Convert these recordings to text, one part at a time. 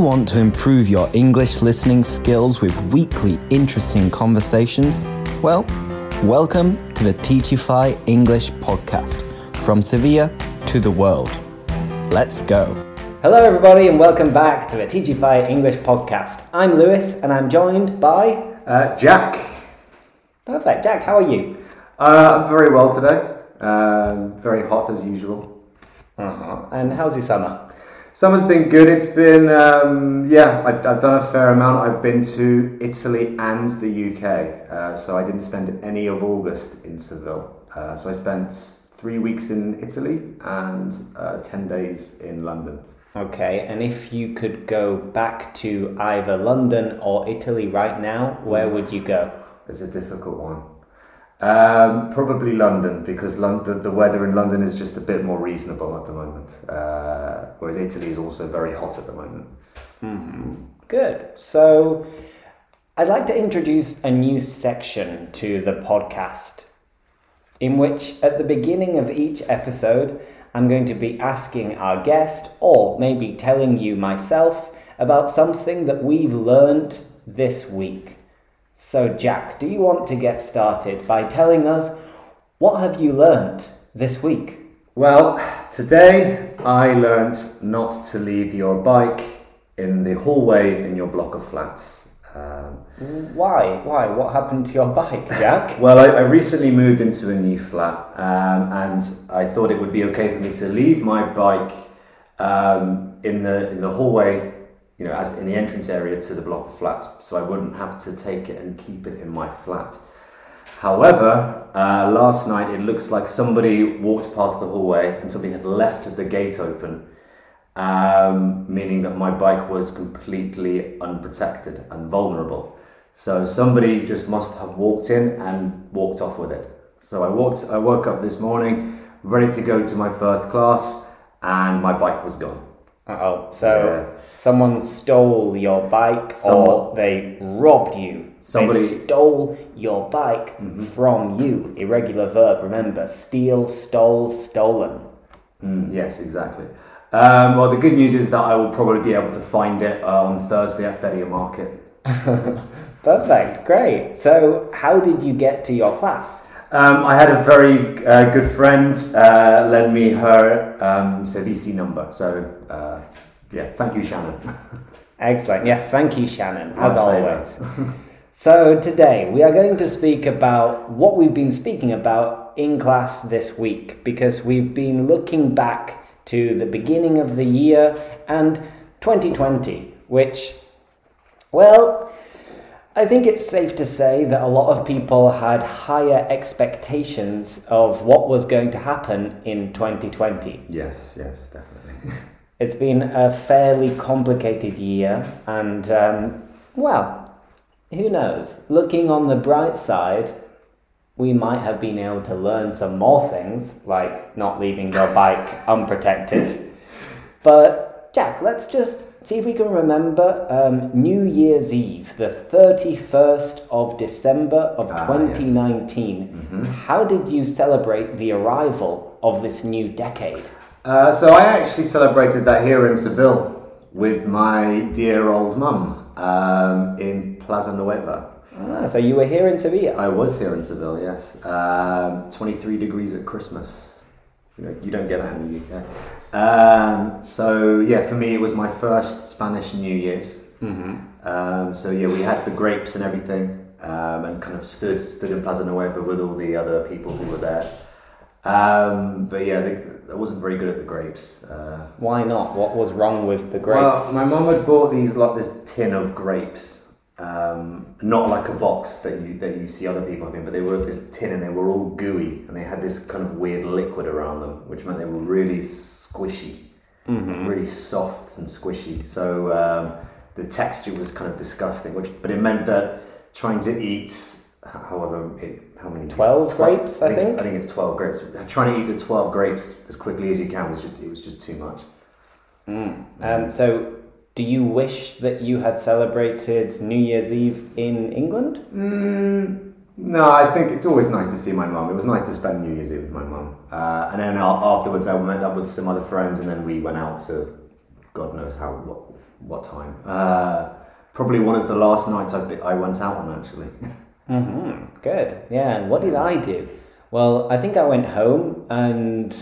you want to improve your English listening skills with weekly interesting conversations? Well, welcome to the Teachify English podcast from Sevilla to the world. Let's go. Hello, everybody, and welcome back to the Teachify English podcast. I'm Lewis, and I'm joined by. Uh, Jack. Perfect. Jack, how are you? Uh, I'm very well today. Um, very hot as usual. Uh-huh. And how's your summer? Summer's been good. It's been, um, yeah, I, I've done a fair amount. I've been to Italy and the UK. Uh, so I didn't spend any of August in Seville. Uh, so I spent three weeks in Italy and uh, 10 days in London. Okay, and if you could go back to either London or Italy right now, where would you go? It's a difficult one. Um, probably London because London, the weather in London is just a bit more reasonable at the moment. Uh, whereas Italy is also very hot at the moment. Good. So, I'd like to introduce a new section to the podcast in which, at the beginning of each episode, I'm going to be asking our guest, or maybe telling you myself, about something that we've learned this week. So, Jack, do you want to get started by telling us what have you learned this week? Well, today I learnt not to leave your bike in the hallway in your block of flats. Um, Why? Why? What happened to your bike, Jack? well, I, I recently moved into a new flat, um, and I thought it would be okay for me to leave my bike um, in the in the hallway, you know, as in the entrance area to the block of flats, so I wouldn't have to take it and keep it in my flat. However, uh, last night it looks like somebody walked past the hallway and somebody had left the gate open, um, meaning that my bike was completely unprotected and vulnerable. So somebody just must have walked in and walked off with it. So I walked. I woke up this morning ready to go to my first class, and my bike was gone. Oh. So someone stole your bike or they robbed you. Somebody- they stole your bike from you. Irregular verb, remember. Steal, stole, stolen. Mm, yes, exactly. Um, well, the good news is that I will probably be able to find it uh, on Thursday at Feria Market. Perfect, great. So, how did you get to your class? Um, I had a very uh, good friend uh, lend me her um, Sevici number. So, uh, yeah, thank you, Shannon. Excellent. Yes, thank you, Shannon, as always. so, today we are going to speak about what we've been speaking about in class this week because we've been looking back to the beginning of the year and 2020, which, well, I think it's safe to say that a lot of people had higher expectations of what was going to happen in 2020. yes, yes, definitely. It's been a fairly complicated year, and um, well, who knows? Looking on the bright side, we might have been able to learn some more things, like not leaving your bike unprotected. But, Jack, let's just see if we can remember um, New Year's Eve, the 31st of December of Ah, yes. 2019. How did you celebrate the arrival of this new decade? Uh, so, I actually celebrated that here in Seville with my dear old mum um, in Plaza Nueva. Ah, so you were here in Sevilla. I was here in Seville, yes. Um, 23 degrees at Christmas. You, know, you don't get that in the UK. Um, so, yeah, for me, it was my first Spanish New Year's. Mm-hmm. Um, so, yeah, we had the grapes and everything um, and kind of stood, stood in Plaza Nueva with all the other people who were there. Um, but, yeah, they, I wasn't very good at the grapes. Uh, Why not? What was wrong with the grapes? well, my mum had bought these like this tin of grapes, um, not like a box that you that you see other people having, but they were this tin and they were all gooey and they had this kind of weird liquid around them, which meant they were really squishy, really soft and squishy. So um, the texture was kind of disgusting, which but it meant that trying to eat. However, it, how many? 12 grapes, I think? I think it's twelve grapes. Trying to eat the twelve grapes as quickly as you can was just it was just too much. um, so, do you wish that you had celebrated New Year's Eve in England? Mm, no, I think it's always nice to see my mum. It was nice to spend New Year's Eve with my mum. Uh, and then afterwards, I met up with some other friends, and then we went out to God knows how what, what time. Uh, probably one of the last nights I, I went out on actually. hmm Good. Yeah. And what did I do? Well, I think I went home and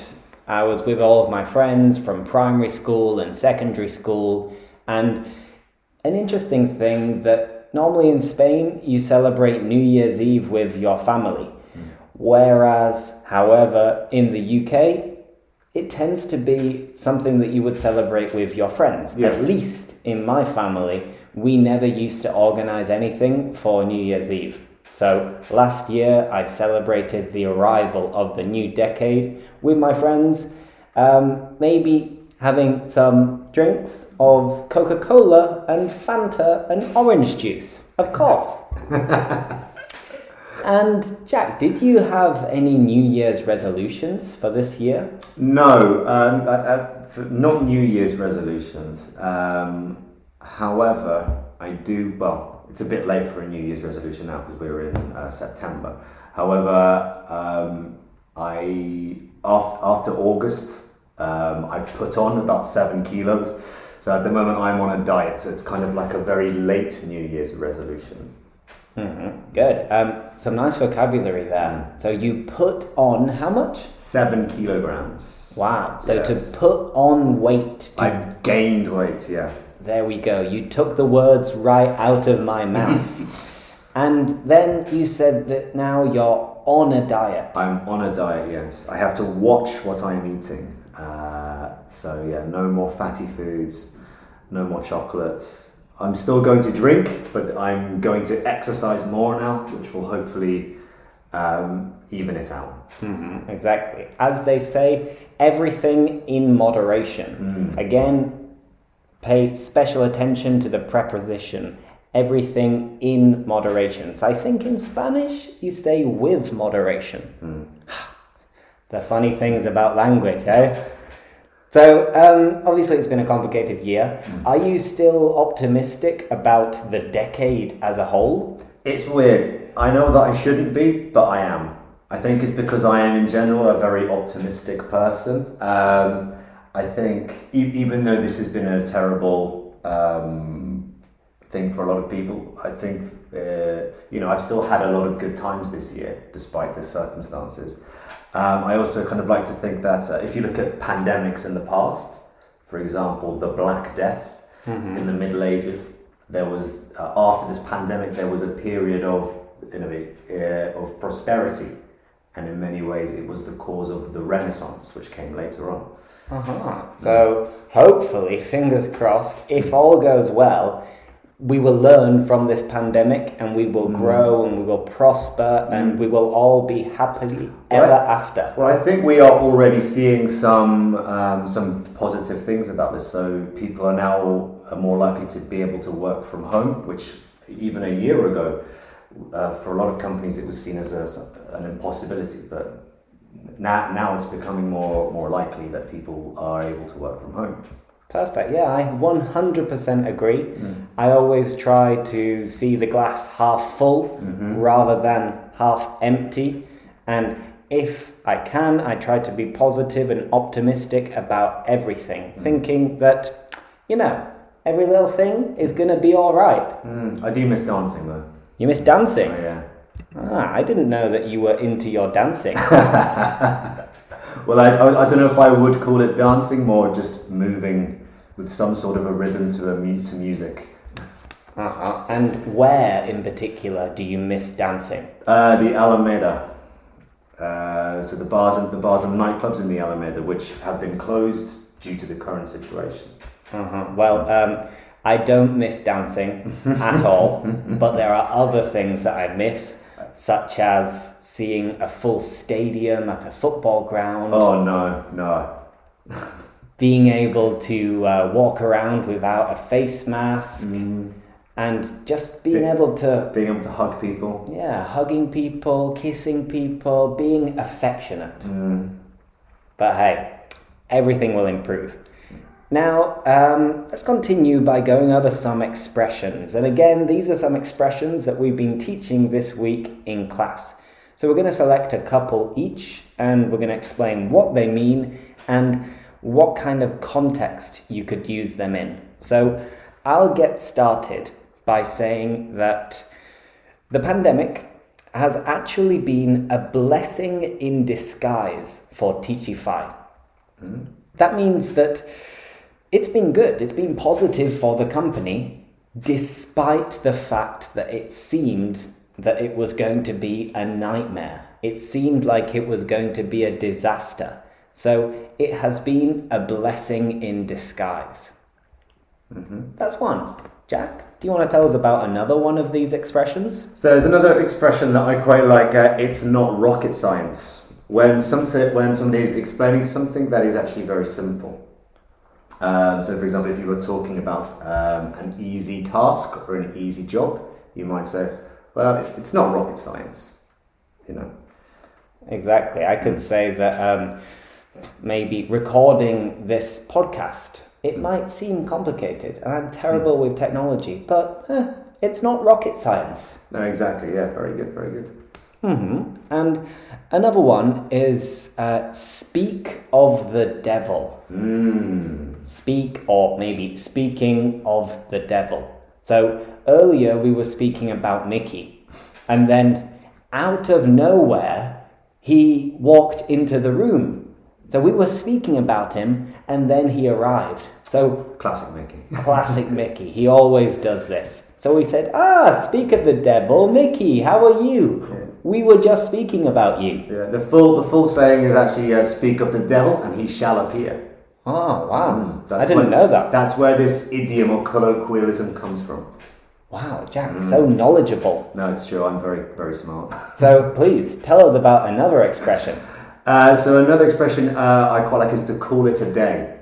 I was with all of my friends from primary school and secondary school. And an interesting thing that normally in Spain you celebrate New Year's Eve with your family. Whereas, however, in the UK, it tends to be something that you would celebrate with your friends. Yeah. At least in my family, we never used to organize anything for New Year's Eve. So last year, I celebrated the arrival of the new decade with my friends, um, maybe having some drinks of Coca Cola and Fanta and orange juice, of course. and Jack, did you have any New Year's resolutions for this year? No, um, uh, for- not New Year's resolutions. Um, however, I do. Well, it's a bit late for a New Year's resolution now because we're in uh, September. However, um, I after after August, um, I've put on about seven kilos. So at the moment, I'm on a diet. So it's kind of like a very late New Year's resolution. hmm Good. Um, some nice vocabulary there. So you put on how much? Seven kilograms. Wow. So Yes. to put on weight. To, I've gained weight. Yeah. there we go. You took the words right out of my mouth. and then you said that now you're on a diet. I'm on a diet, yes. I have to watch what I'm eating. Uh, so, yeah, no more fatty foods, no more chocolates. I'm still going to drink, but I'm going to exercise more now, which will hopefully um, even it out. Mhm, Exactly. As they say, everything in moderation. Again, pay special attention to the preposition. Everything in moderation. So I think in Spanish you say with moderation. the funny things about language, eh? So um, obviously it's been a complicated year. Are you still optimistic about the decade as a whole? It's weird. I know that I shouldn't be, but I am. I think it's because I am, in general, a very optimistic person. Um, I think, e- even though this has been a terrible um, thing for a lot of people, I think, uh, you know, I've still had a lot of good times this year, despite the circumstances. Um, I also kind of like to think that uh, if you look at pandemics in the past, for example, the Black Death in the Middle Ages, there was uh, after this pandemic there was a period of you know, uh, of prosperity, and in many ways it was the cause of the Renaissance, which came later on. Uh-huh. So hopefully, fingers crossed, if all goes well, we will learn from this pandemic and we will grow and we will prosper and we will all be happily ever Right. after. Well, I think we are already seeing some um, some positive things about this. So people are now more likely to be able to work from home, which even a year ago, uh, for a lot of companies, it was seen as a, an impossibility. But now, now it's becoming more more likely that people are able to work from home. Perfect. Yeah, I 100% agree. I always try to see the glass half full rather than half empty. And if I can, I try to be positive and optimistic about everything, thinking that, you know, every little thing is going to be all right. Mm, I do miss dancing though. You miss dancing. Oh, yeah. Ah, I didn't know that you were into your dancing. Well, I, I, I don't know if I would call it dancing, more just moving with some sort of a rhythm to a mu- to music. uh-huh. And where in particular do you miss dancing? Uh, the Alameda. Uh, so the bars and the bars and nightclubs in the Alameda, which have been closed due to the current situation. Uh-huh. Well, um, I don't miss dancing at all, but there are other things that I miss, such as seeing a full stadium at a football ground, Oh no, no. being able to uh, walk around without a face mask, and just being Be- able to, Being able to hug people. yeah, hugging people, kissing people, being affectionate. Mm. But hey, everything will improve. Now, um, let's continue by going over some expressions. And again, these are some expressions that we've been teaching this week in class. So we're going to select a couple each and we're going to explain what they mean and what kind of context you could use them in. So I'll get started by saying that the pandemic has actually been a blessing in disguise for Teachify. Mm. That means that it's been good, it's been positive for the company, despite the fact that it seemed that it was going to be a nightmare. It seemed like it was going to be a disaster. So it has been a blessing in disguise. Mm-hmm. That's one. Jack, do you want to tell us about another one of these expressions? So there's another expression that I quite like. Uh, it's not rocket science. When something, when somebody is explaining something that is actually very simple. Um, so, for example, if you were talking about um, an easy task or an easy job, you might say, "Well, it's, it's not rocket science," you know. Exactly. I could say that um, maybe recording this podcast it might seem complicated, and I'm terrible mm. with technology, but eh, it's not rocket science. No, exactly. Yeah, very good, very good. Mm-hmm. And another one is uh, speak of the devil. Mm. Speak, or maybe speaking of the devil. So earlier we were speaking about Mickey, and then out of nowhere he walked into the room so we were speaking about him, and then he arrived. So classic Mickey. classic Mickey. He always does this. So we said, "Ah, speak of the devil, Mickey. How are you? Yeah. We were just speaking about you." Yeah. The full the full saying is actually uh, "Speak of the devil, and he shall appear." Oh wow! Mm, I didn't know that. That's where this idiom or colloquialism comes from. Wow, Jack, mm. so knowledgeable. No, it's true. I'm very very smart. so please tell us about another expression. Uh, so another expression uh, I quite like is to call it a day.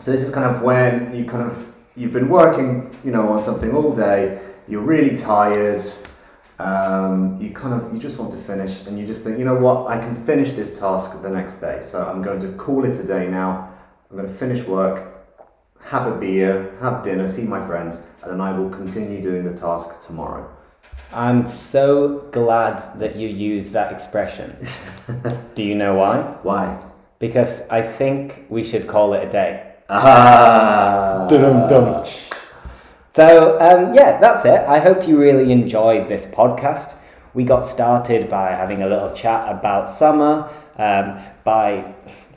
So this is kind of when you kind of you've been working, you know, on something all day. You're really tired. Um, you kind of you just want to finish, and you just think, you know what, I can finish this task the next day. So I'm going to call it a day now. I'm going to finish work, have a beer, have dinner, see my friends, and then I will continue doing the task tomorrow. I'm so glad that you use that expression. Do you know why? Why? Because I think we should call it a day. Ah. Dum-dum. So, um, yeah, that's it. I hope you really enjoyed this podcast. We got started by having a little chat about summer, um, by,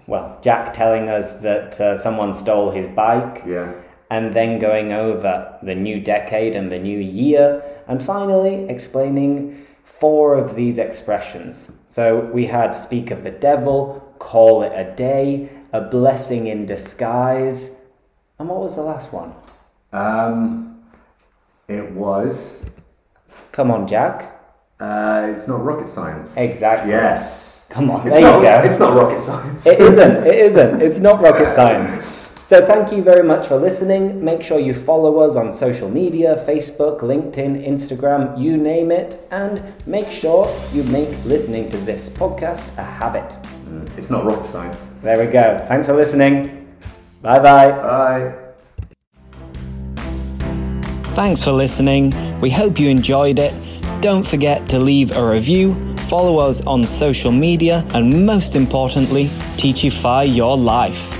well, Jack telling us that uh, someone stole his bike. Yeah. And then going over the new decade and the new year and finally explaining four of these expressions. So we had speak of the devil, call it a day, a blessing in disguise, and what was the last one? Um, it was. Come on, Jack. Uh, it's not rocket science. Exactly. Yes. Come on, it's there not, you go. It's not rocket science. it isn't. It isn't. It's not rocket science. So thank you very much for listening. Make sure you follow us on social media Facebook, LinkedIn, Instagram, you name it. And make sure you make listening to this podcast a habit. Mm, it's not rocket science. There we go. Thanks for listening. Bye-bye. Bye. Thanks for listening. We hope you enjoyed it. Don't forget to leave a review, follow us on social media, and most importantly, Teachify your life.